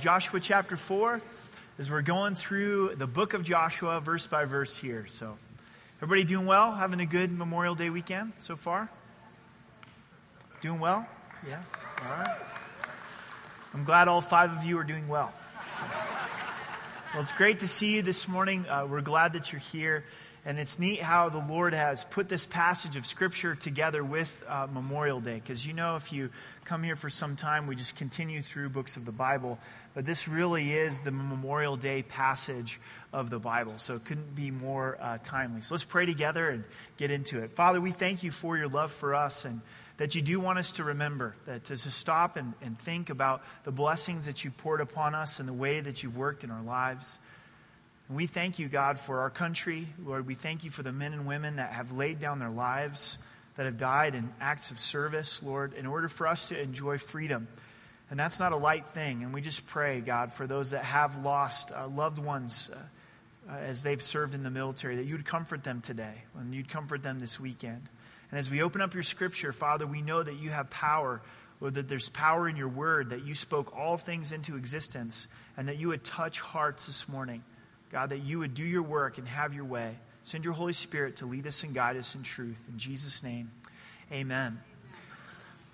Joshua chapter 4, as we're going through the book of Joshua verse by verse here. So, everybody doing well? Having a good Memorial Day weekend so far? Doing well? Yeah? All right. I'm glad all five of you are doing well. So. Well, it's great to see you this morning. Uh, we're glad that you're here. And it's neat how the Lord has put this passage of Scripture together with uh, Memorial Day. Because you know, if you come here for some time, we just continue through books of the Bible. But this really is the Memorial Day passage of the Bible. So it couldn't be more uh, timely. So let's pray together and get into it. Father, we thank you for your love for us and that you do want us to remember, that to stop and, and think about the blessings that you poured upon us and the way that you've worked in our lives. We thank you, God, for our country. Lord, we thank you for the men and women that have laid down their lives, that have died in acts of service, Lord, in order for us to enjoy freedom. And that's not a light thing. And we just pray, God, for those that have lost uh, loved ones uh, uh, as they've served in the military, that you'd comfort them today and you'd comfort them this weekend. And as we open up your scripture, Father, we know that you have power, Lord, that there's power in your word, that you spoke all things into existence, and that you would touch hearts this morning. God, that you would do your work and have your way. Send your Holy Spirit to lead us and guide us in truth. In Jesus' name, amen.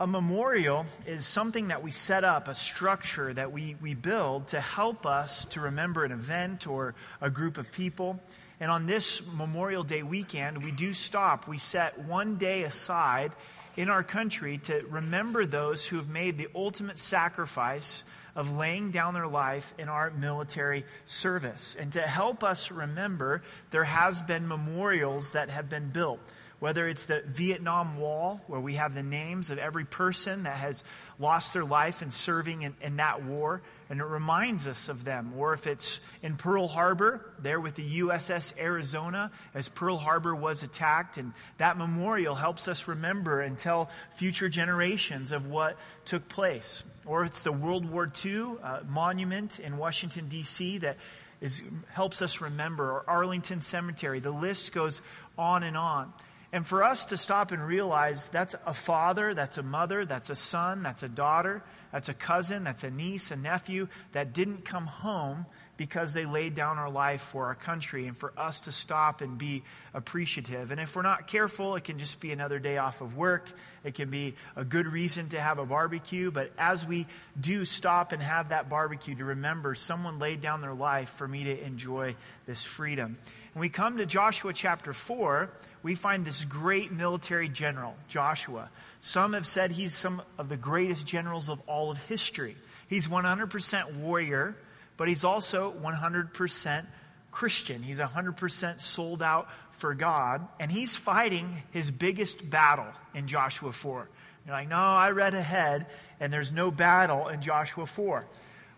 A memorial is something that we set up, a structure that we, we build to help us to remember an event or a group of people. And on this Memorial Day weekend, we do stop. We set one day aside in our country to remember those who have made the ultimate sacrifice of laying down their life in our military service. And to help us remember, there has been memorials that have been built. Whether it's the Vietnam Wall, where we have the names of every person that has lost their life in serving in, in that war, and it reminds us of them. Or if it's in Pearl Harbor, there with the USS Arizona, as Pearl Harbor was attacked, and that memorial helps us remember and tell future generations of what took place. Or it's the World War II uh, monument in Washington, D.C., that is, helps us remember, or Arlington Cemetery. The list goes on and on. And for us to stop and realize that's a father, that's a mother, that's a son, that's a daughter, that's a cousin, that's a niece, a nephew that didn't come home because they laid down our life for our country and for us to stop and be appreciative. And if we're not careful, it can just be another day off of work. It can be a good reason to have a barbecue. But as we do stop and have that barbecue to remember someone laid down their life for me to enjoy this freedom. When we come to Joshua chapter 4, we find this great military general, Joshua. Some have said he's some of the greatest generals of all of history. He's 100% warrior, but he's also 100% Christian. He's 100% sold out for God, and he's fighting his biggest battle in Joshua 4. You're like, no, I read ahead, and there's no battle in Joshua 4.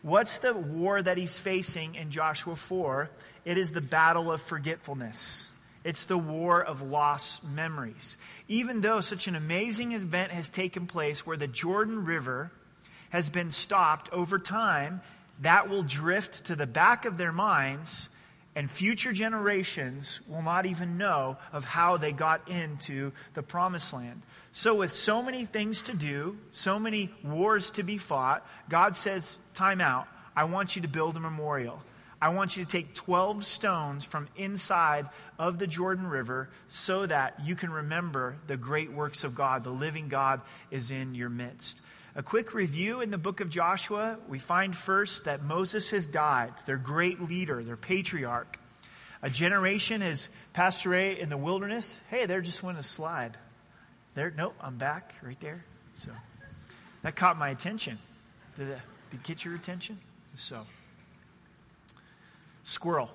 What's the war that he's facing in Joshua 4? It is the battle of forgetfulness. It's the war of lost memories. Even though such an amazing event has taken place where the Jordan River has been stopped over time, that will drift to the back of their minds, and future generations will not even know of how they got into the promised land. So, with so many things to do, so many wars to be fought, God says, Time out. I want you to build a memorial. I want you to take 12 stones from inside of the Jordan River so that you can remember the great works of God. The living God is in your midst. A quick review in the book of Joshua, we find first that Moses has died, their great leader, their patriarch. A generation has passed away in the wilderness. Hey, there just went a slide. There, nope, I'm back right there. So that caught my attention. Did it, did it get your attention? So. Squirrel.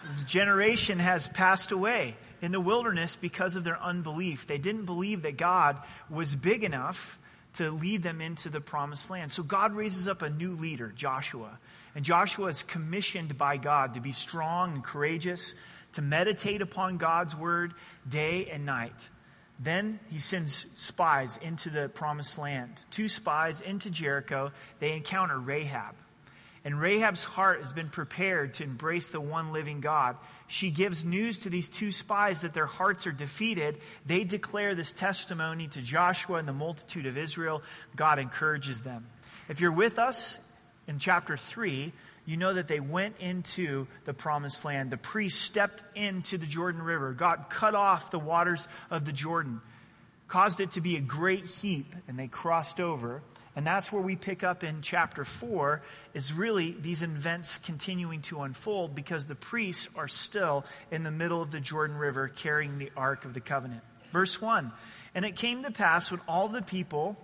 this generation has passed away in the wilderness because of their unbelief. They didn't believe that God was big enough to lead them into the promised land. So God raises up a new leader, Joshua. And Joshua is commissioned by God to be strong and courageous, to meditate upon God's word day and night. Then he sends spies into the promised land. Two spies into Jericho. They encounter Rahab. And Rahab's heart has been prepared to embrace the one living God. She gives news to these two spies that their hearts are defeated. They declare this testimony to Joshua and the multitude of Israel. God encourages them. If you're with us in chapter 3, you know that they went into the promised land. The priests stepped into the Jordan River. God cut off the waters of the Jordan, caused it to be a great heap, and they crossed over. And that's where we pick up in chapter 4 is really these events continuing to unfold because the priests are still in the middle of the Jordan River carrying the Ark of the Covenant. Verse 1 And it came to pass when all the people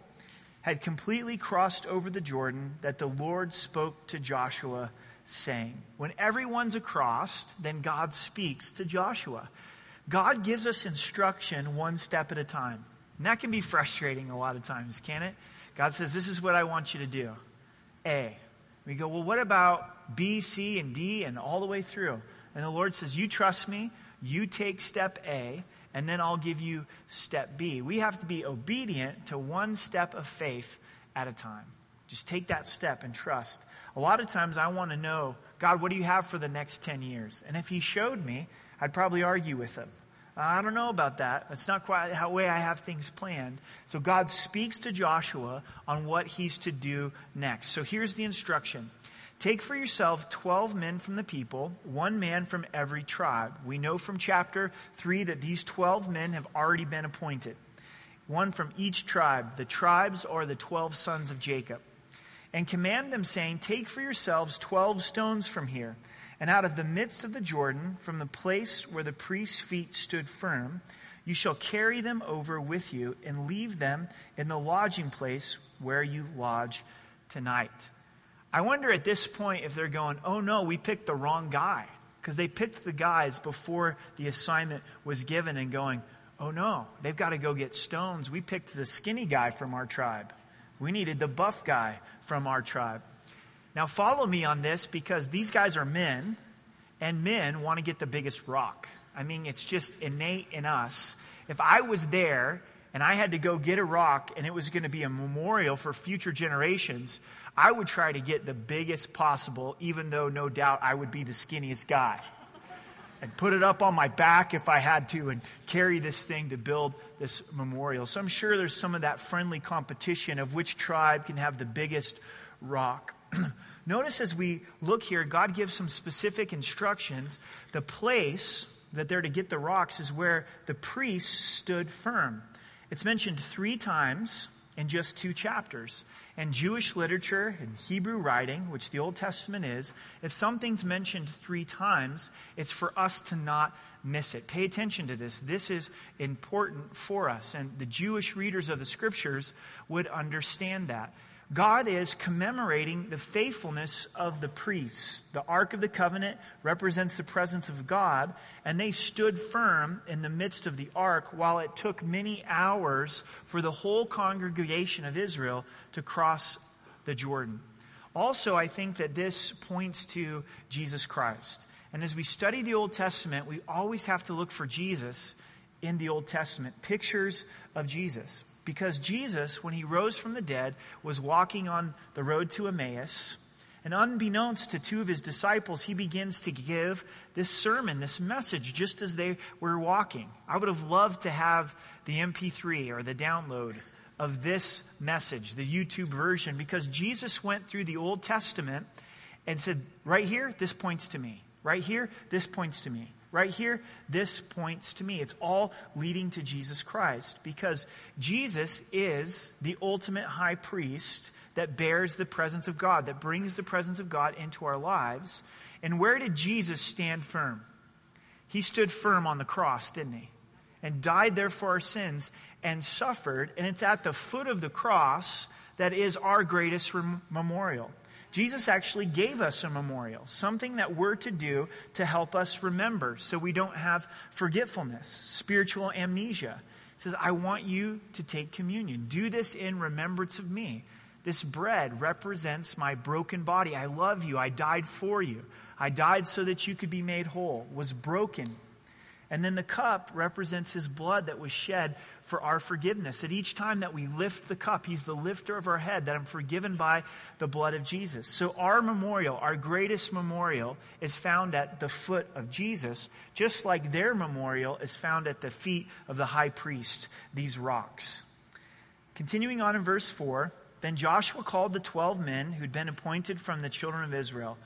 had completely crossed over the Jordan that the Lord spoke to Joshua, saying, When everyone's across, then God speaks to Joshua. God gives us instruction one step at a time. And that can be frustrating a lot of times, can it? God says, This is what I want you to do. A. We go, Well, what about B, C, and D, and all the way through? And the Lord says, You trust me, you take step A, and then I'll give you step B. We have to be obedient to one step of faith at a time. Just take that step and trust. A lot of times I want to know, God, what do you have for the next 10 years? And if He showed me, I'd probably argue with Him. I don't know about that. That's not quite the way I have things planned. So God speaks to Joshua on what he's to do next. So here's the instruction Take for yourself 12 men from the people, one man from every tribe. We know from chapter 3 that these 12 men have already been appointed. One from each tribe. The tribes are the 12 sons of Jacob. And command them, saying, Take for yourselves 12 stones from here, and out of the midst of the Jordan, from the place where the priest's feet stood firm, you shall carry them over with you and leave them in the lodging place where you lodge tonight. I wonder at this point if they're going, oh no, we picked the wrong guy. Because they picked the guys before the assignment was given and going, oh no, they've got to go get stones. We picked the skinny guy from our tribe. We needed the buff guy from our tribe. Now, follow me on this because these guys are men, and men want to get the biggest rock. I mean, it's just innate in us. If I was there and I had to go get a rock and it was going to be a memorial for future generations, I would try to get the biggest possible, even though no doubt I would be the skinniest guy. And put it up on my back if I had to and carry this thing to build this memorial. So I'm sure there's some of that friendly competition of which tribe can have the biggest rock. Notice as we look here, God gives some specific instructions. The place that they're to get the rocks is where the priests stood firm. It's mentioned three times in just two chapters. And Jewish literature and Hebrew writing, which the Old Testament is, if something's mentioned three times, it's for us to not miss it. Pay attention to this. This is important for us. And the Jewish readers of the scriptures would understand that. God is commemorating the faithfulness of the priests. The Ark of the Covenant represents the presence of God, and they stood firm in the midst of the ark while it took many hours for the whole congregation of Israel to cross the Jordan. Also, I think that this points to Jesus Christ. And as we study the Old Testament, we always have to look for Jesus in the Old Testament, pictures of Jesus. Because Jesus, when he rose from the dead, was walking on the road to Emmaus. And unbeknownst to two of his disciples, he begins to give this sermon, this message, just as they were walking. I would have loved to have the MP3 or the download of this message, the YouTube version, because Jesus went through the Old Testament and said, right here, this points to me. Right here, this points to me. Right here, this points to me. It's all leading to Jesus Christ because Jesus is the ultimate high priest that bears the presence of God, that brings the presence of God into our lives. And where did Jesus stand firm? He stood firm on the cross, didn't he? And died there for our sins and suffered. And it's at the foot of the cross that is our greatest rem- memorial. Jesus actually gave us a memorial, something that we're to do to help us remember so we don't have forgetfulness, spiritual amnesia. He says, I want you to take communion. Do this in remembrance of me. This bread represents my broken body. I love you. I died for you. I died so that you could be made whole, was broken. And then the cup represents his blood that was shed for our forgiveness. At each time that we lift the cup, he's the lifter of our head, that I'm forgiven by the blood of Jesus. So our memorial, our greatest memorial, is found at the foot of Jesus, just like their memorial is found at the feet of the high priest, these rocks. Continuing on in verse 4, then Joshua called the twelve men who'd been appointed from the children of Israel,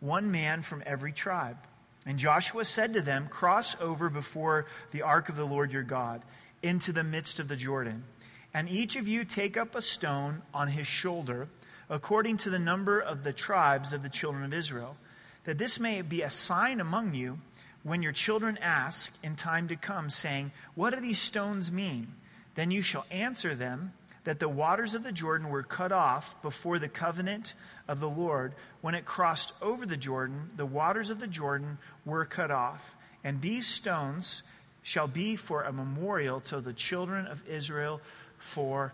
one man from every tribe. And Joshua said to them, Cross over before the ark of the Lord your God into the midst of the Jordan. And each of you take up a stone on his shoulder, according to the number of the tribes of the children of Israel, that this may be a sign among you when your children ask in time to come, saying, What do these stones mean? Then you shall answer them that the waters of the Jordan were cut off before the covenant of the Lord. When it crossed over the Jordan, the waters of the Jordan were cut off. And these stones shall be for a memorial to the children of Israel forever.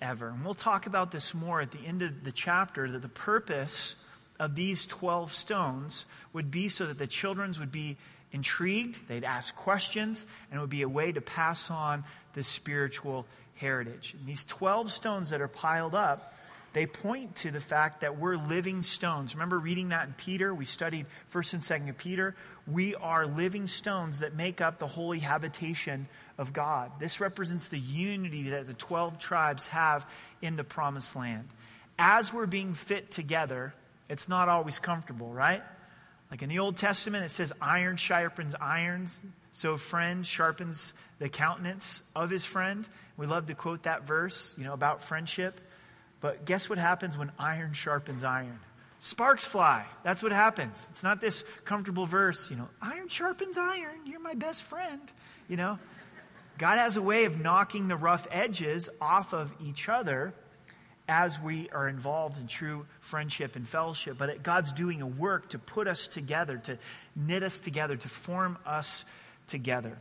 And we'll talk about this more at the end of the chapter that the purpose of these 12 stones would be so that the children would be intrigued, they'd ask questions, and it would be a way to pass on the spiritual heritage. And these 12 stones that are piled up, they point to the fact that we're living stones. Remember reading that in Peter? We studied 1st and 2nd Peter. We are living stones that make up the holy habitation of God. This represents the unity that the 12 tribes have in the promised land. As we're being fit together, it's not always comfortable, right? Like in the Old Testament, it says iron sharpens irons. So, friend sharpens the countenance of his friend. We love to quote that verse, you know, about friendship. But guess what happens when iron sharpens iron? Sparks fly. That's what happens. It's not this comfortable verse, you know, iron sharpens iron. You're my best friend, you know. God has a way of knocking the rough edges off of each other as we are involved in true friendship and fellowship. But God's doing a work to put us together, to knit us together, to form us together.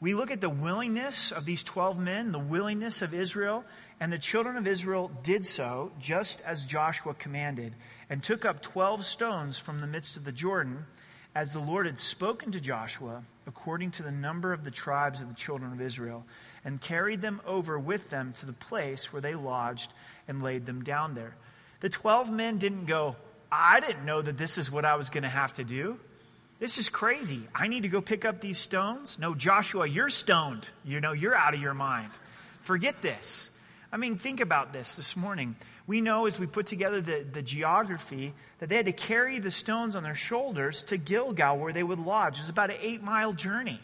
We look at the willingness of these 12 men, the willingness of Israel, and the children of Israel did so just as Joshua commanded, and took up 12 stones from the midst of the Jordan, as the Lord had spoken to Joshua, according to the number of the tribes of the children of Israel, and carried them over with them to the place where they lodged and laid them down there. The 12 men didn't go, I didn't know that this is what I was going to have to do. This is crazy. I need to go pick up these stones. No, Joshua, you're stoned. You know, you're out of your mind. Forget this. I mean, think about this this morning. We know as we put together the, the geography that they had to carry the stones on their shoulders to Gilgal where they would lodge. It's about an eight mile journey.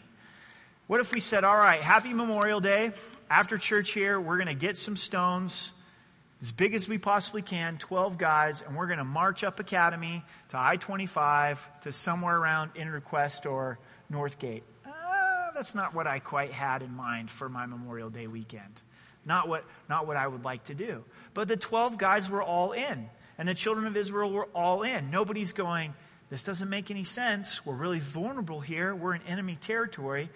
What if we said, all right, happy Memorial Day. After church here, we're going to get some stones as big as we possibly can, 12 guys, and we're going to march up Academy to I 25 to somewhere around Interquest or Northgate. Uh, that's not what I quite had in mind for my Memorial Day weekend. Not what, not what I would like to do. But the 12 guys were all in, and the children of Israel were all in. Nobody's going, this doesn't make any sense. We're really vulnerable here. We're in enemy territory.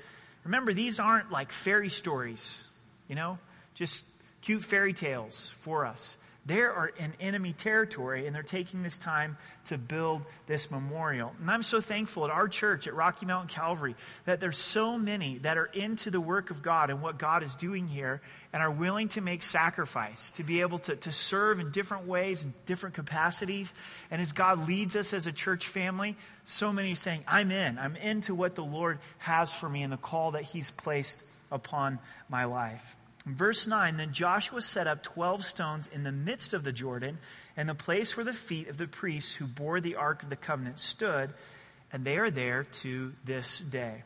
Remember, these aren't like fairy stories, you know, just cute fairy tales for us. They are in enemy territory, and they're taking this time to build this memorial. And I'm so thankful at our church, at Rocky Mountain Calvary, that there's so many that are into the work of God and what God is doing here and are willing to make sacrifice, to be able to, to serve in different ways, in different capacities. And as God leads us as a church family, so many are saying, I'm in. I'm into what the Lord has for me and the call that He's placed upon my life. Verse 9 Then Joshua set up 12 stones in the midst of the Jordan, and the place where the feet of the priests who bore the Ark of the Covenant stood, and they are there to this day.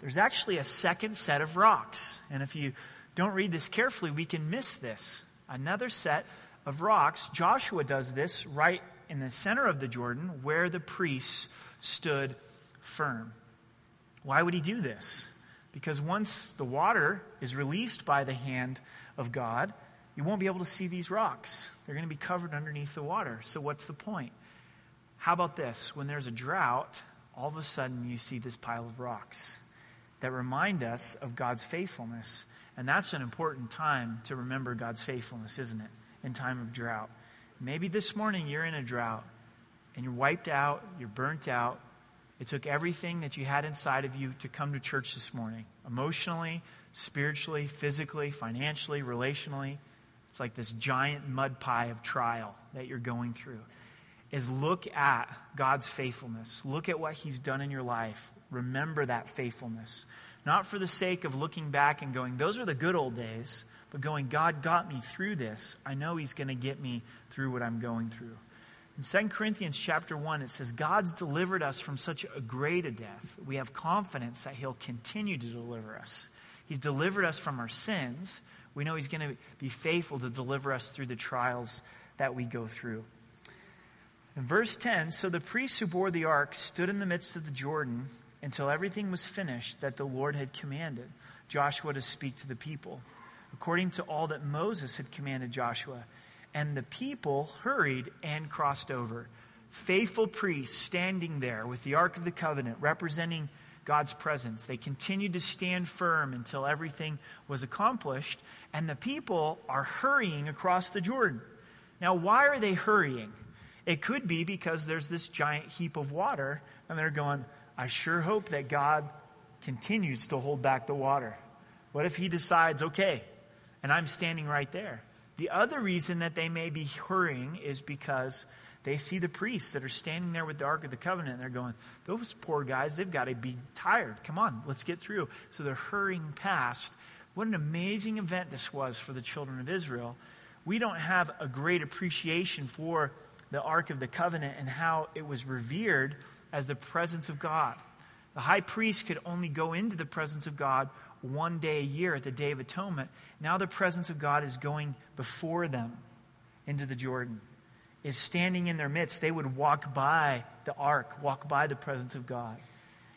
There's actually a second set of rocks, and if you don't read this carefully, we can miss this. Another set of rocks. Joshua does this right in the center of the Jordan where the priests stood firm. Why would he do this? Because once the water is released by the hand of God, you won't be able to see these rocks. They're going to be covered underneath the water. So, what's the point? How about this? When there's a drought, all of a sudden you see this pile of rocks that remind us of God's faithfulness. And that's an important time to remember God's faithfulness, isn't it? In time of drought. Maybe this morning you're in a drought and you're wiped out, you're burnt out, It took everything that you had inside of you to come to church this morning emotionally, spiritually, physically, financially, relationally. It's like this giant mud pie of trial that you're going through. Is look at God's faithfulness. Look at what He's done in your life. Remember that faithfulness. Not for the sake of looking back and going, those are the good old days, but going, God got me through this. I know He's going to get me through what I'm going through. In 2 Corinthians chapter 1, it says, God's delivered us from such a great a death. We have confidence that He'll continue to deliver us. He's delivered us from our sins. We know He's going to be faithful to deliver us through the trials that we go through. In verse 10, so the priests who bore the ark stood in the midst of the Jordan until everything was finished that the Lord had commanded Joshua to speak to the people, according to all that Moses had commanded Joshua. And the people hurried and crossed over. Faithful priests standing there with the Ark of the Covenant representing God's presence. They continued to stand firm until everything was accomplished, and the people are hurrying across the Jordan. Now, why are they hurrying? It could be because there's this giant heap of water, and they're going, I sure hope that God continues to hold back the water. What if He decides, okay, and I'm standing right there? The other reason that they may be hurrying is because they see the priests that are standing there with the Ark of the Covenant, and they're going, Those poor guys, they've got to be tired. Come on, let's get through. So they're hurrying past. What an amazing event this was for the children of Israel. We don't have a great appreciation for the Ark of the Covenant and how it was revered as the presence of God. The high priest could only go into the presence of God one day a year at the Day of Atonement. Now the presence of God is going before them into the Jordan is standing in their midst, they would walk by the ark, walk by the presence of God.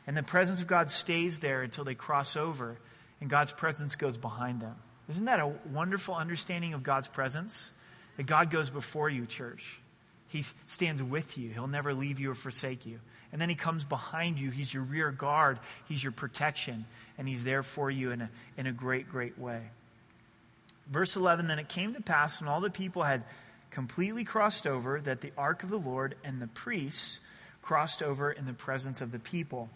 And the presence of God stays there until they cross over, and God's presence goes behind them. Isn't that a wonderful understanding of God's presence? That God goes before you, church. He stands with you. He'll never leave you or forsake you. And then he comes behind you. He's your rear guard. He's your protection. And he's there for you in a, in a great, great way. Verse 11 Then it came to pass when all the people had completely crossed over, that the ark of the Lord and the priests crossed over in the presence of the people.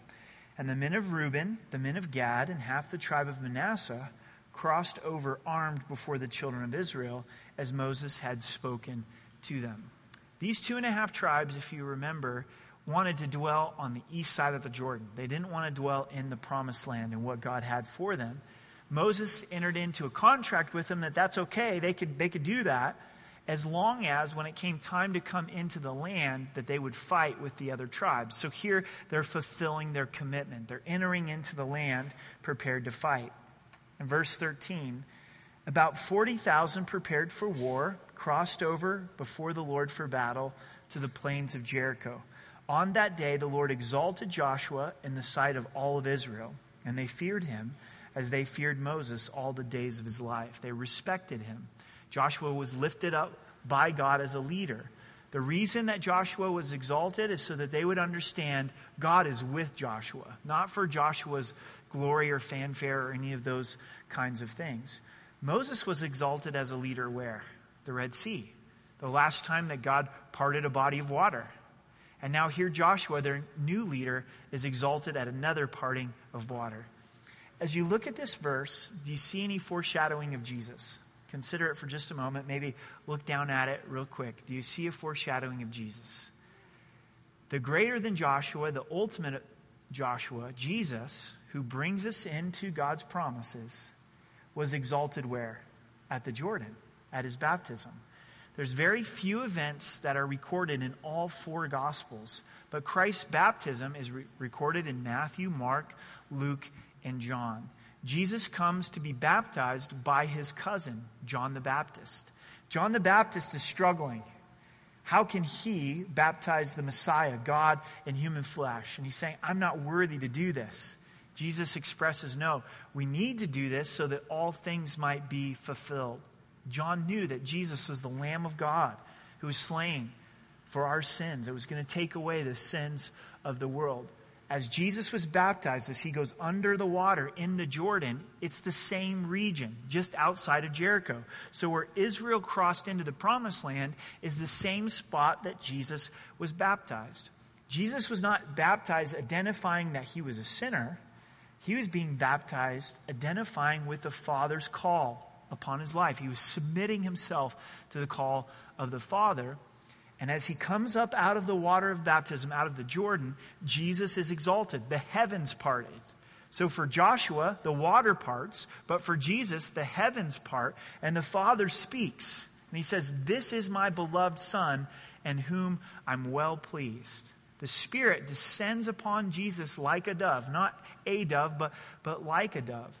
And the men of Reuben, the men of Gad, and half the tribe of Manasseh crossed over armed before the children of Israel, as Moses had spoken to them. These two and a half tribes, if you remember, wanted to dwell on the east side of the Jordan. They didn't want to dwell in the promised land and what God had for them. Moses entered into a contract with them that that's okay. They could, they could do that as long as when it came time to come into the land that they would fight with the other tribes. So here they're fulfilling their commitment. They're entering into the land prepared to fight. In verse 13, about 40,000 prepared for war crossed over before the Lord for battle to the plains of Jericho. On that day, the Lord exalted Joshua in the sight of all of Israel, and they feared him as they feared Moses all the days of his life. They respected him. Joshua was lifted up by God as a leader. The reason that Joshua was exalted is so that they would understand God is with Joshua, not for Joshua's glory or fanfare or any of those kinds of things. Moses was exalted as a leader where? The Red Sea. The last time that God parted a body of water. And now here Joshua, their new leader, is exalted at another parting of water. As you look at this verse, do you see any foreshadowing of Jesus? Consider it for just a moment. Maybe look down at it real quick. Do you see a foreshadowing of Jesus? The greater than Joshua, the ultimate Joshua, Jesus, who brings us into God's promises, was exalted where? At the Jordan, at his baptism. There's very few events that are recorded in all four Gospels, but Christ's baptism is re- recorded in Matthew, Mark, Luke, and John. Jesus comes to be baptized by his cousin, John the Baptist. John the Baptist is struggling. How can he baptize the Messiah, God in human flesh? And he's saying, I'm not worthy to do this. Jesus expresses, No, we need to do this so that all things might be fulfilled. John knew that Jesus was the Lamb of God who was slain for our sins. It was going to take away the sins of the world as Jesus was baptized, as he goes under the water in the Jordan, it's the same region, just outside of Jericho. So where Israel crossed into the promised land is the same spot that Jesus was baptized. Jesus was not baptized identifying that he was a sinner. He was being baptized identifying with the Father's call upon his life. He was submitting himself to the call of the Father. And as he comes up out of the water of baptism, out of the Jordan, Jesus is exalted. The heavens parted. So for Joshua, the water parts, but for Jesus, the heavens part, and the Father speaks. And he says, This is my beloved Son, and whom I'm well pleased. The Spirit descends upon Jesus like a dove, not a dove, but, but like a dove.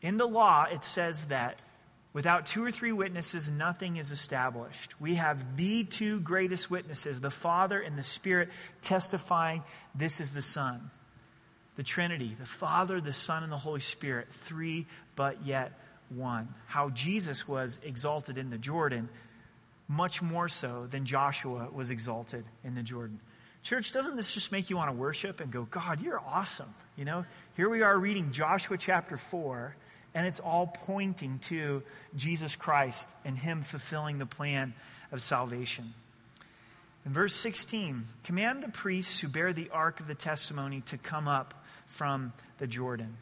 In the law, it says that without two or three witnesses, nothing is established. We have the two greatest witnesses, the Father and the Spirit, testifying this is the Son the Trinity, the Father, the Son, and the Holy Spirit, three but yet one. How Jesus was exalted in the Jordan, much more so than Joshua was exalted in the Jordan. Church, doesn't this just make you want to worship and go, God, you're awesome? You know, here we are reading Joshua chapter 4, and it's all pointing to Jesus Christ and Him fulfilling the plan of salvation. In verse 16, command the priests who bear the ark of the testimony to come up from the Jordan.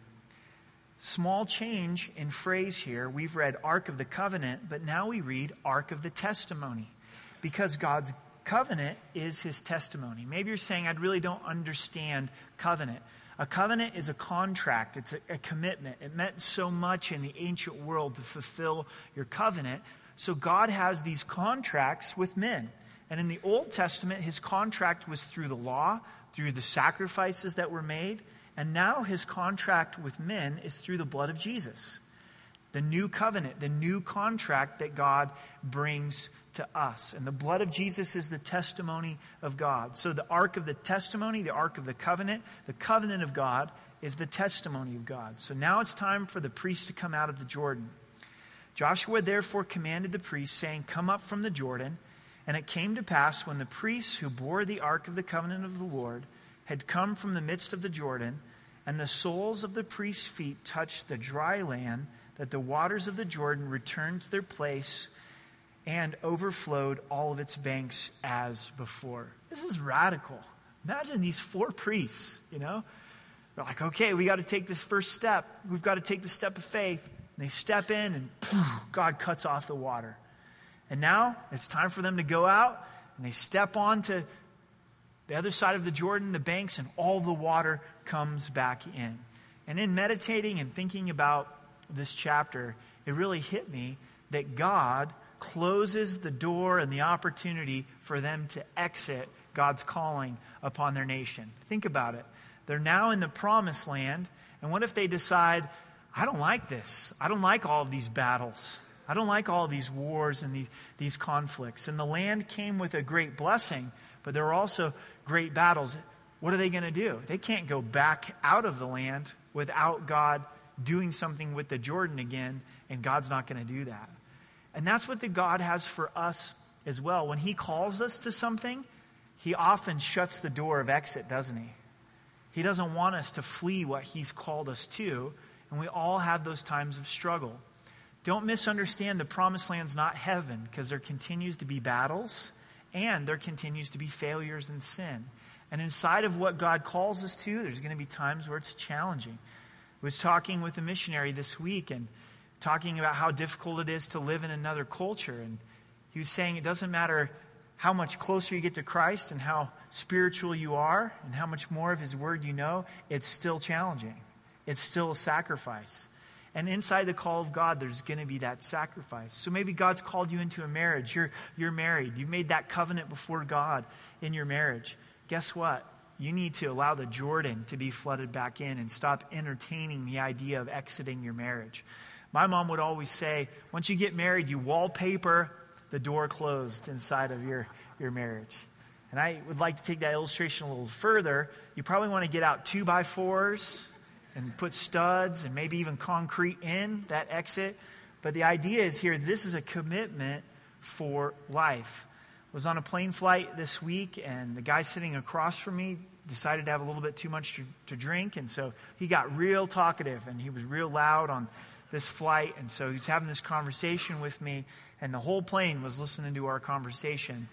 Small change in phrase here. We've read Ark of the Covenant, but now we read Ark of the Testimony because God's covenant is his testimony. Maybe you're saying, I really don't understand covenant. A covenant is a contract, it's a, a, commitment. It meant so much in the ancient world to fulfill your covenant. So God has these contracts with men. And in the Old Testament, his contract was through the law, through the sacrifices that were made. And now his contract with men is through the blood of Jesus. The new covenant, the new contract that God brings to us. And the blood of Jesus is the testimony of God. So the ark of the testimony, the ark of the covenant, the covenant of God is the testimony of God. So now it's time for the priests to come out of the Jordan. Joshua therefore commanded the priests, saying, Come up from the Jordan. And it came to pass when the priests who bore the ark of the covenant of the Lord had come from the midst of the Jordan, and the soles of the priests' feet touched the dry land, that the waters of the Jordan returned to their place and overflowed all of its banks as before. This is radical. Imagine these four priests, you know? They're like, okay, we got to take this first step. We've got to take the step of faith. And they step in, and God cuts off the water. And now it's time for them to go out, and they step onto the other side of the Jordan, the banks, and all the water comes back in. And in meditating and thinking about this chapter, it really hit me that God closes the door and the opportunity for them to exit God's calling upon their nation. Think about it. They're now in the promised land, and what if they decide, I don't like this. I don't like all of these battles. I don't like all these wars and these, these conflicts. And the land came with a great blessing, but there were also great battles. What are they going to do? They can't go back out of the land without God doing something with the Jordan again, and God's not going to do that. And that's what the God has for us as well. When He calls us to something, He often shuts the door of exit, doesn't He? He doesn't want us to flee what He's called us to, and we all have those times of struggle. Don't misunderstand the promised land's not heaven because there continues to be battles and there continues to be failures and sin. And inside of what God calls us to, there's going to be times where it's challenging. Was talking with a missionary this week and talking about how difficult it is to live in another culture. And he was saying it doesn't matter how much closer you get to Christ and how spiritual you are and how much more of His Word you know, it's still challenging. It's still a sacrifice. And inside the call of God, there's going to be that sacrifice. So maybe God's called you into a marriage. You're, you're married. You've made that covenant before God in your marriage. Guess what? You need to allow the Jordan to be flooded back in and stop entertaining the idea of exiting your marriage. My mom would always say, once you get married, you wallpaper the door closed inside of your, your marriage. And I would like to take that illustration a little further. You probably want to get out two by fours and put studs and maybe even concrete in that exit. But the idea is here this is a commitment for life. Was on a plane flight this week, and the guy sitting across from me decided to have a little bit too much to, to drink, and so he got real talkative and he was real loud on this flight. And so he's having this conversation with me, and the whole plane was listening to our conversation.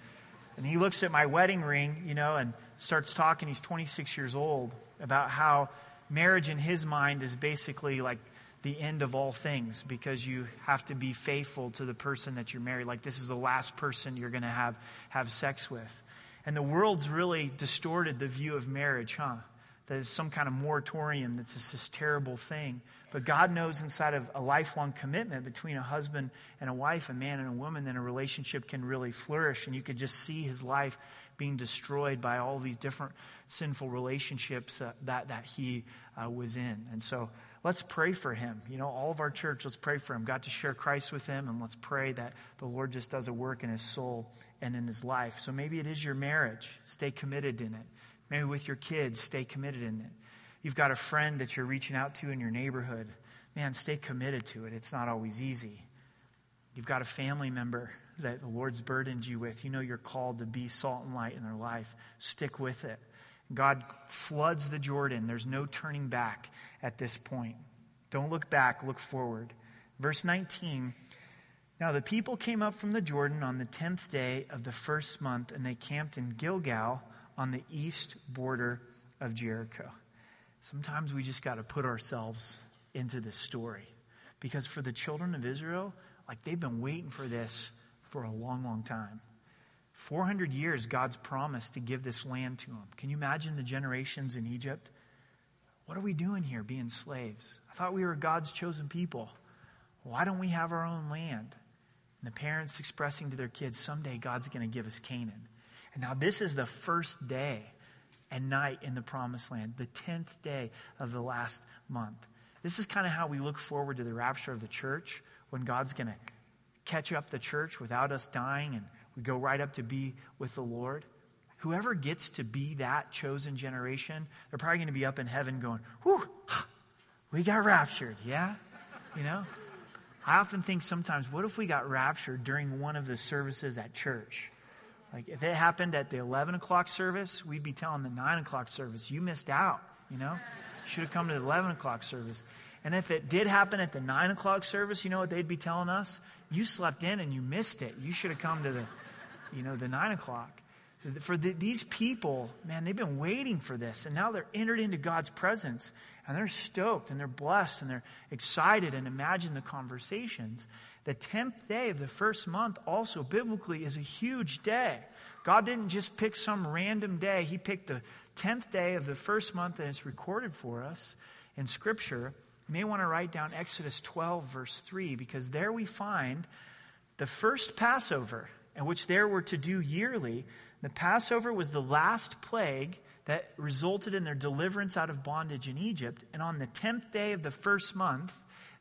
And he looks at my wedding ring, you know, and starts talking. He's 26 years old about how marriage in his mind is basically like the end of all things because you have to be faithful to the person that you're married. Like this is the last person you're going to have, have sex with. And the world's really distorted the view of marriage, huh? That is some kind of moratorium that's just this terrible thing. But God knows inside of a lifelong commitment between a husband and a wife, a man and a woman, then a relationship can really flourish. And you could just see his life being destroyed by all these different sinful relationships uh, that, that he uh, was in. And so let's pray for him. You know, all of our church, let's pray for him. God to share Christ with him, and let's pray that the Lord just does a work in his soul and in his life. So maybe it is your marriage. Stay committed in it. Maybe with your kids, stay committed in it. You've got a friend that you're reaching out to in your neighborhood. Man, stay committed to it. It's not always easy. You've got a family member that the Lord's burdened you with. You know you're called to be salt and light in their life. Stick with it. God floods the Jordan. There's no turning back at this point. Don't look back, look forward. Verse 19 Now the people came up from the Jordan on the tenth day of the first month, and they camped in Gilgal on the east border of Jericho. Sometimes we just got to put ourselves into this story. Because for the children of Israel, like they've been waiting for this for a long, long time. 400 years, God's promised to give this land to them. Can you imagine the generations in Egypt? What are we doing here being slaves? I thought we were God's chosen people. Why don't we have our own land? And the parents expressing to their kids, someday God's going to give us Canaan. And now this is the first day and night in the promised land, the 10th day of the last month. This is kind of how we look forward to the rapture of the church when God's going to catch up the church without us dying and we go right up to be with the Lord. Whoever gets to be that chosen generation, they're probably going to be up in heaven going, whew, we got raptured, yeah? You know? I often think sometimes, what if we got raptured during one of the services at church? Like, if it happened at the 11 o'clock service, we'd be telling the 9 o'clock service, you missed out, you know? Should have come to the 11 o'clock service. And if it did happen at the 9 o'clock service, you know what they'd be telling us? You slept in and you missed it. You should have come to the you know, the nine o'clock. For the, these people, man, they've been waiting for this, and now they're entered into God's presence, and they're stoked, and they're blessed, and they're excited, and imagine the conversations. The 10th day of the first month, also biblically, is a huge day. God didn't just pick some random day, He picked the 10th day of the first month, and it's recorded for us in Scripture. You may want to write down Exodus 12, verse 3, because there we find the first Passover and which there were to do yearly, the Passover was the last plague that resulted in their deliverance out of bondage in Egypt. And on the 10th day of the first month,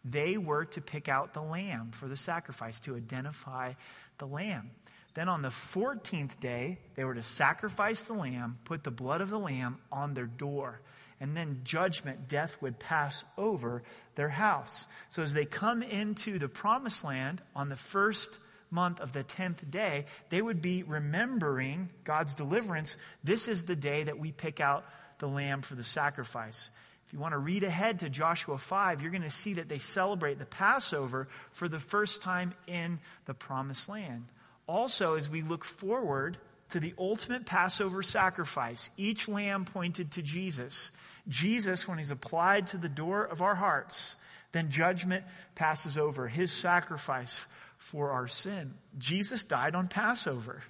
they were to pick out the lamb for the sacrifice, to identify the lamb. Then on the 14th day, they were to sacrifice the lamb, put the blood of the lamb on their door. And then judgment, death would pass over their house. So as they come into the promised land on the first month of the 10th day, they would be remembering God's deliverance. This is the day that we pick out the lamb for the sacrifice. If you want to read ahead to Joshua 5, you're going to see that they celebrate the Passover for the first time in the promised land. Also, as we look forward to the ultimate Passover sacrifice, each lamb pointed to Jesus. Jesus, when he's applied to the door of our hearts, then judgment passes over. His sacrifice for our sin. Jesus died on Passover.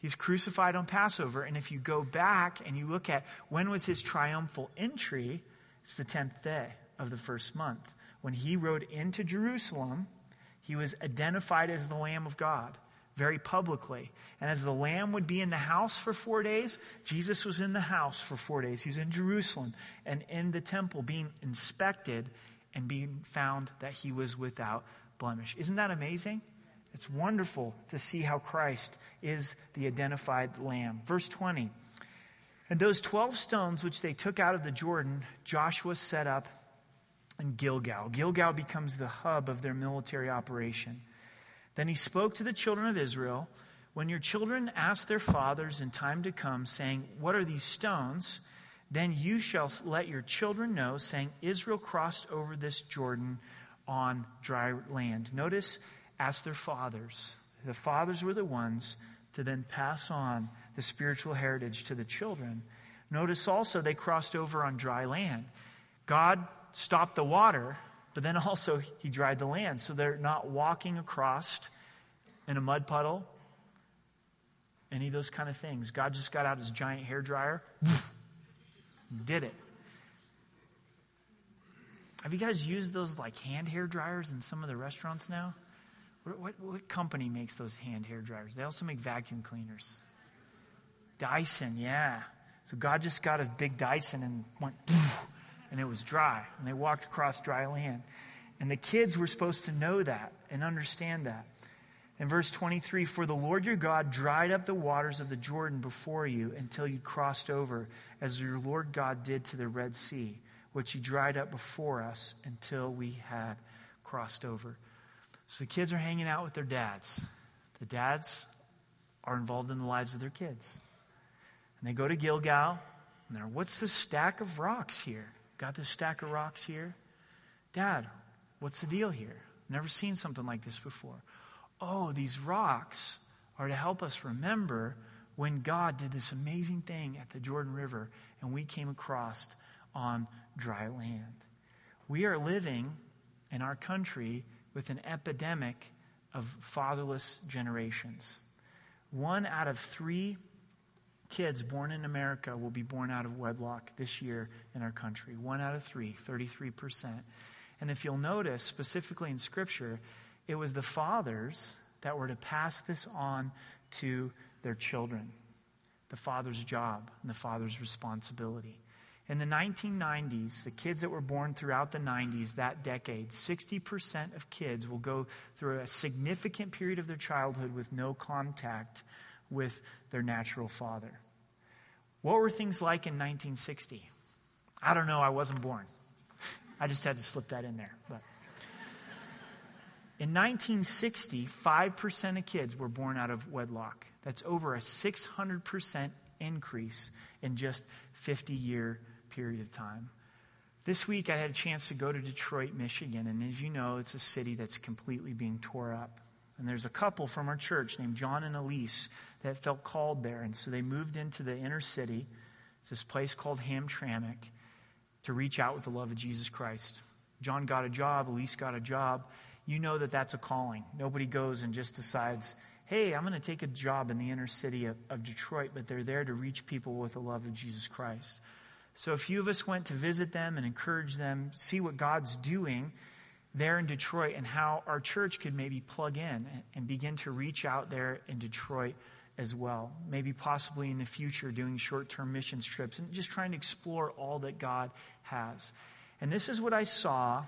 He's crucified on Passover. And if you go back and you look at when was his triumphal entry, it's the 10th day of the first month. When he rode into Jerusalem, he was identified as the Lamb of God very publicly. And as the Lamb would be in the house for four days, Jesus was in the house for four days. He was in Jerusalem and in the temple being inspected and being found that he was without blemish. Isn't that amazing? It's wonderful to see how Christ is the identified lamb. Verse 20. And those 12 stones which they took out of the Jordan, Joshua set up in Gilgal. Gilgal becomes the hub of their military operation. Then he spoke to the children of Israel When your children ask their fathers in time to come, saying, What are these stones? Then you shall let your children know, saying, Israel crossed over this Jordan on dry land. Notice, ask their fathers. The fathers were the ones to then pass on the spiritual heritage to the children. Notice also they crossed over on dry land. God stopped the water, but then also he dried the land. So they're not walking across in a mud puddle, any of those kind of things. God just got out his giant hair dryer, did it. Have you guys used those like hand hair dryers in some of the restaurants now? What, what, what company makes those hand hair dryers? They also make vacuum cleaners. Dyson, yeah. So God just got a big Dyson and went, and it was dry. And they walked across dry land. And the kids were supposed to know that and understand that. In verse 23, for the Lord your God dried up the waters of the Jordan before you until you crossed over, as your Lord God did to the Red Sea, which he dried up before us until we had crossed over. So the kids are hanging out with their dads. The dads are involved in the lives of their kids. And they go to Gilgal, and they're, what's this stack of rocks here? Got this stack of rocks here? Dad, what's the deal here? Never seen something like this before. Oh, these rocks are to help us remember when God did this amazing thing at the Jordan River and we came across on dry land. We are living in our country with an epidemic of fatherless generations. One out of three kids born in America will be born out of wedlock this year in our country. One out of three, 33%. And if you'll notice, specifically in Scripture, it was the fathers that were to pass this on to their children. The father's job and the father's responsibility. In the 1990s, the kids that were born throughout the 90s, that decade, 60% of kids will go through a significant period of their childhood with no contact with their natural father. What were things like in 1960? I don't know, I wasn't born. I just had to slip that in there. But in 1960, 5% of kids were born out of wedlock. That's over a 600% increase in just 50 year period of time. This week, I had a chance to go to Detroit, Michigan, and as you know, it's a city that's completely being tore up. And there's a couple from our church named John and Elise that felt called there, and so they moved into the inner city, it's this place called Hamtramck, to reach out with the love of Jesus Christ. John got a job, Elise got a job. You know that that's a calling. Nobody goes and just decides, hey, I'm going to take a job in the inner city of, of Detroit, but they're there to reach people with the love of Jesus Christ. So a few of us went to visit them and encourage them, see what God's doing there in Detroit and how our church could maybe plug in and begin to reach out there in Detroit as well. Maybe possibly in the future doing short term missions trips and just trying to explore all that God has. And this is what I saw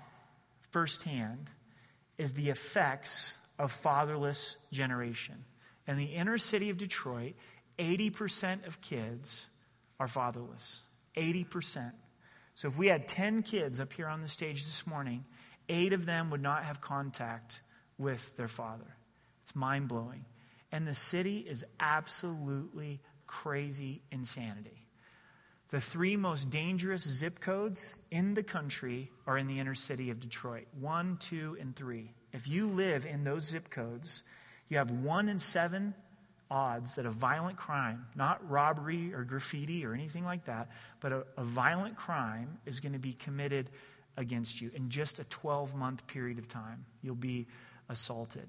firsthand is the effects of fatherless generation. In the inner city of Detroit, 80% of kids are fatherless. 80%. So if we had 10 kids up here on the stage this morning, eight of them would not have contact with their father. It's mind blowing. And the city is absolutely crazy insanity. The three most dangerous zip codes in the country are in the inner city of Detroit one, two, and three. If you live in those zip codes, you have one in seven odds that a violent crime, not robbery or graffiti or anything like that, but a, a violent crime is going to be committed against you in just a 12 month period of time. You'll be assaulted.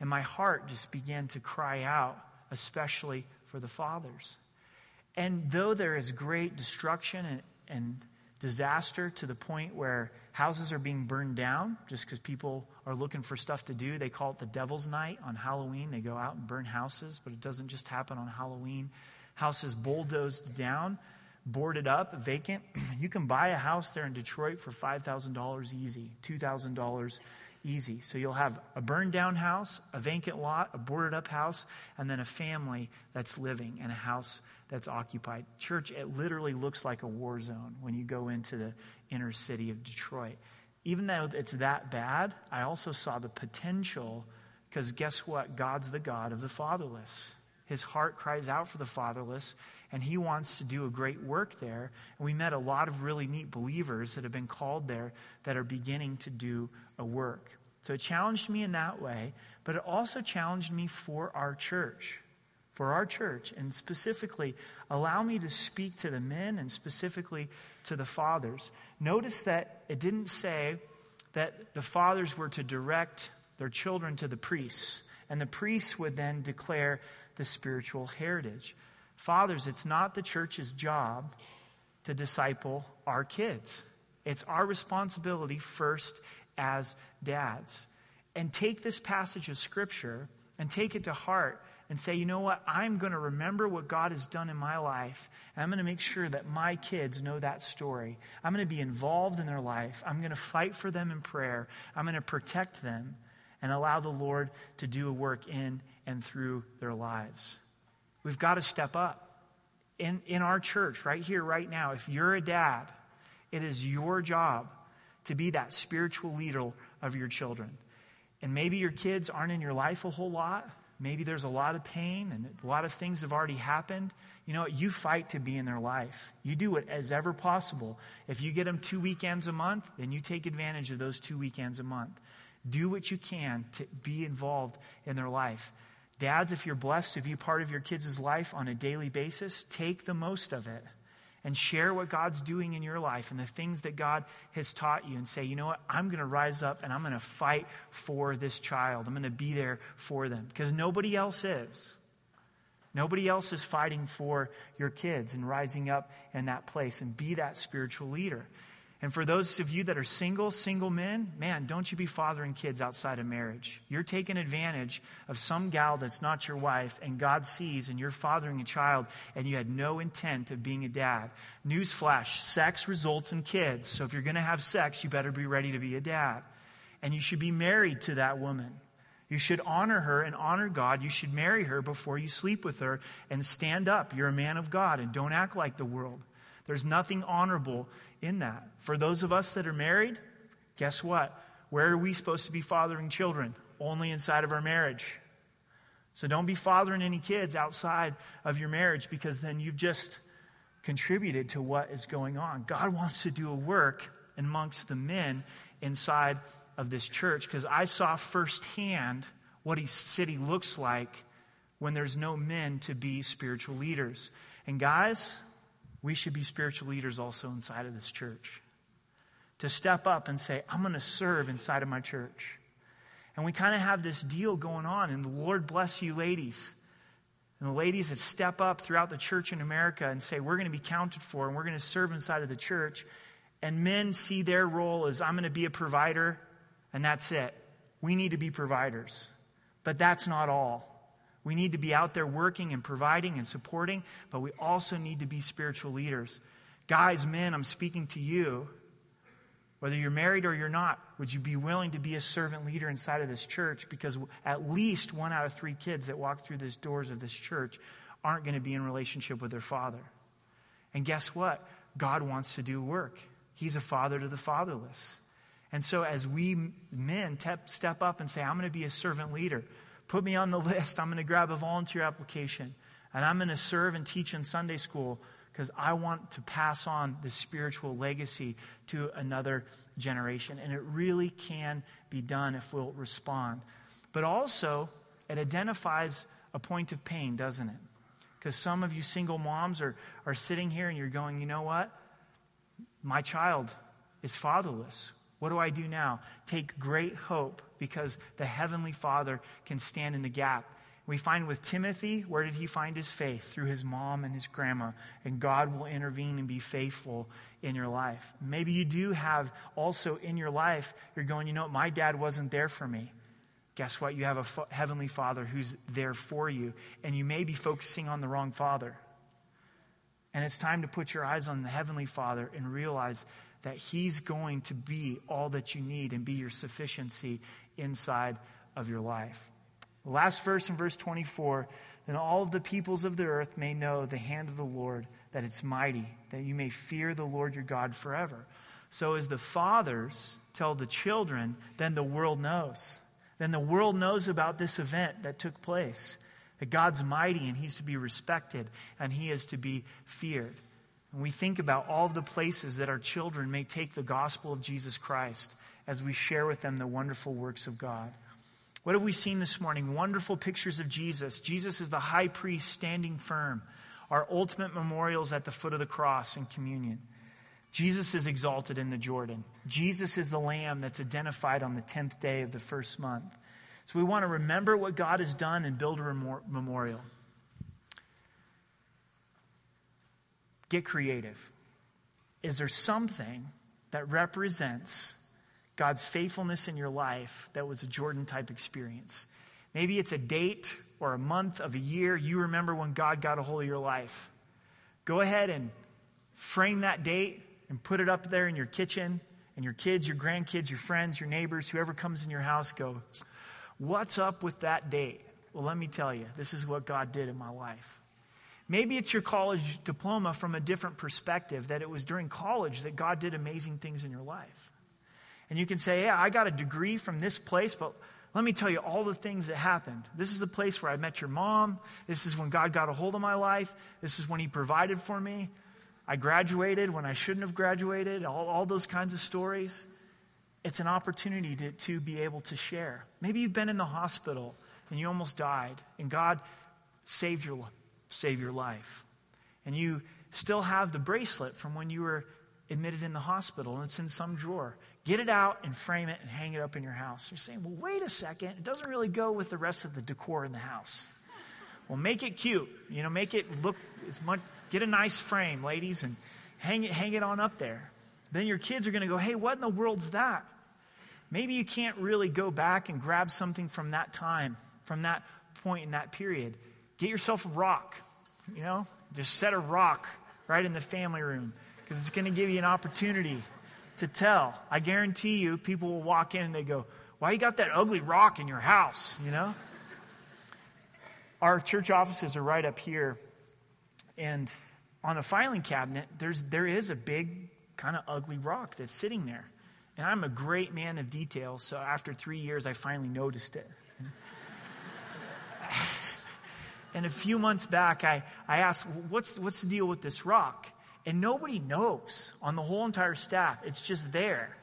And my heart just began to cry out, especially for the fathers. And though there is great destruction and, and disaster to the point where houses are being burned down just because people are looking for stuff to do. They call it the Devil's Night on Halloween. They go out and burn houses, but it doesn't just happen on Halloween. Houses bulldozed down, boarded up, vacant. You can buy a house there in Detroit for $5,000 easy, $2,000 easy. So you'll have a burned down house, a vacant lot, a boarded up house, and then a family that's living in a house that's occupied. Church, it literally looks like a war zone when you go into the inner city of Detroit. Even though it's that bad, I also saw the potential because guess what? God's the God of the fatherless. His heart cries out for the fatherless, and he wants to do a great work there. And we met a lot of really neat believers that have been called there that are beginning to do a work. So it challenged me in that way, but it also challenged me for our church. for our church, and specifically, allow me to speak to the men and specifically to the fathers. Notice that it didn't say that the fathers were to direct their children to the priests, and the priests would then declare the spiritual heritage. Fathers, it's not the church's job to disciple our kids. It's our responsibility first as dads. And take this passage of Scripture and take it to heart and say, you know what? I'm going to remember what God has done in my life, and I'm going to make sure that my kids know that story. I'm going to be involved in their life. I'm going to fight for them in prayer. I'm going to protect them and allow the Lord to do a work in and through their lives. We've got to step up. In, in our church, right here, right now, if you're a dad, it is your job to be that spiritual leader of your children. And maybe your kids aren't in your life a whole lot. Maybe there's a lot of pain and a lot of things have already happened. You know? You fight to be in their life. You do it as ever possible. If you get them two weekends a month, then you take advantage of those two weekends a month. Do what you can to be involved in their life. Dads, if you're blessed to be part of your kids' life on a daily basis, take the most of it and share what God's doing in your life and the things that God has taught you and say, you know what, I'm going to rise up and I'm going to fight for this child. I'm going to be there for them because nobody else is. Nobody else is fighting for your kids and rising up in that place and be that spiritual leader. And for those of you that are single, single men, man, don't you be fathering kids outside of marriage. You're taking advantage of some gal that's not your wife, and God sees, and you're fathering a child, and you had no intent of being a dad. Newsflash sex results in kids. So if you're going to have sex, you better be ready to be a dad. And you should be married to that woman. You should honor her and honor God. You should marry her before you sleep with her and stand up. You're a man of God, and don't act like the world. There's nothing honorable in that. For those of us that are married, guess what? Where are we supposed to be fathering children? Only inside of our marriage. So don't be fathering any kids outside of your marriage because then you've just contributed to what is going on. God wants to do a work amongst the men inside of this church because I saw firsthand what a city looks like when there's no men to be spiritual leaders. And guys, we should be spiritual leaders also inside of this church. To step up and say, I'm going to serve inside of my church. And we kind of have this deal going on, and the Lord bless you, ladies. And the ladies that step up throughout the church in America and say, We're going to be counted for and we're going to serve inside of the church. And men see their role as, I'm going to be a provider, and that's it. We need to be providers. But that's not all. We need to be out there working and providing and supporting, but we also need to be spiritual leaders. Guys, men, I'm speaking to you. Whether you're married or you're not, would you be willing to be a servant leader inside of this church? Because at least one out of three kids that walk through these doors of this church aren't going to be in relationship with their father. And guess what? God wants to do work. He's a father to the fatherless. And so as we men step up and say, I'm going to be a servant leader, Put me on the list. I'm going to grab a volunteer application and I'm going to serve and teach in Sunday school because I want to pass on the spiritual legacy to another generation. And it really can be done if we'll respond. But also, it identifies a point of pain, doesn't it? Because some of you single moms are, are sitting here and you're going, you know what? My child is fatherless. What do I do now? Take great hope because the Heavenly Father can stand in the gap. We find with Timothy, where did he find his faith? Through his mom and his grandma. And God will intervene and be faithful in your life. Maybe you do have also in your life, you're going, you know what, my dad wasn't there for me. Guess what? You have a Heavenly Father who's there for you. And you may be focusing on the wrong Father. And it's time to put your eyes on the Heavenly Father and realize that He's going to be all that you need and be your sufficiency inside of your life. The last verse in verse 24 then all of the peoples of the earth may know the hand of the Lord, that it's mighty, that you may fear the Lord your God forever. So, as the fathers tell the children, then the world knows. Then the world knows about this event that took place. That God's mighty and He's to be respected and He is to be feared. And we think about all the places that our children may take the gospel of Jesus Christ as we share with them the wonderful works of God. What have we seen this morning? Wonderful pictures of Jesus. Jesus is the high priest standing firm. Our ultimate memorials at the foot of the cross in communion. Jesus is exalted in the Jordan. Jesus is the lamb that's identified on the 10th day of the first month. So we want to remember what God has done and build a memorial. Get creative. Is there something that represents God's faithfulness in your life that was a Jordan type experience. Maybe it's a date or a month of a year you remember when God got a hold of your life. Go ahead and frame that date and put it up there in your kitchen, and your kids, your grandkids, your friends, your neighbors, whoever comes in your house goes, What's up with that date? Well, let me tell you, this is what God did in my life. Maybe it's your college diploma from a different perspective, that it was during college that God did amazing things in your life. And you can say, yeah, I got a degree from this place, but let me tell you all the things that happened. This is the place where I met your mom. This is when God got a hold of my life. This is when He provided for me. I graduated when I shouldn't have graduated, all, all those kinds of stories. It's an opportunity to, to be able to share. Maybe you've been in the hospital and you almost died, and God saved your, saved your life. And you still have the bracelet from when you were admitted in the hospital, and it's in some drawer. Get it out and frame it and hang it up in your house. You're saying, well, wait a second. It doesn't really go with the rest of the decor in the house. Well, make it cute. You know, make it look as much, get a nice frame, ladies, and hang it, hang it on up there. Then your kids are going to go, hey, what in the world's that? Maybe you can't really go back and grab something from that time, from that point in that period. Get yourself a rock, you know, just set a rock right in the family room because it's going to give you an opportunity to tell. I guarantee you, people will walk in and they go, Why you got that ugly rock in your house? You know? Our church offices are right up here. And on a filing cabinet, there's, there is a big, kind of ugly rock that's sitting there. And I'm a great man of details, so after three years, I finally noticed it. And a few months back, I, I asked, what's, what's the deal with this rock? And nobody knows on the whole entire staff. It's just there.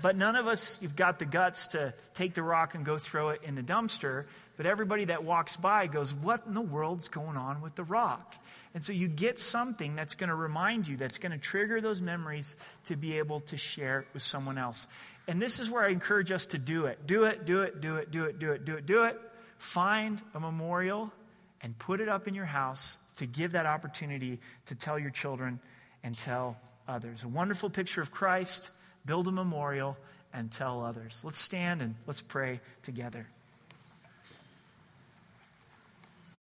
But none of us, you've got the guts to take the rock and go throw it in the dumpster. But everybody that walks by goes, What in the world's going on with the rock? And so you get something that's going to remind you, that's going to trigger those memories to be able to share with someone else. And this is where I encourage us to do it. Do it, do it, do it, do it, do it, do it, do it. Find a memorial and put it up in your house to give that opportunity to tell your children and tell others. A wonderful picture of Christ, build a memorial, and tell others. Let's stand and let's pray together.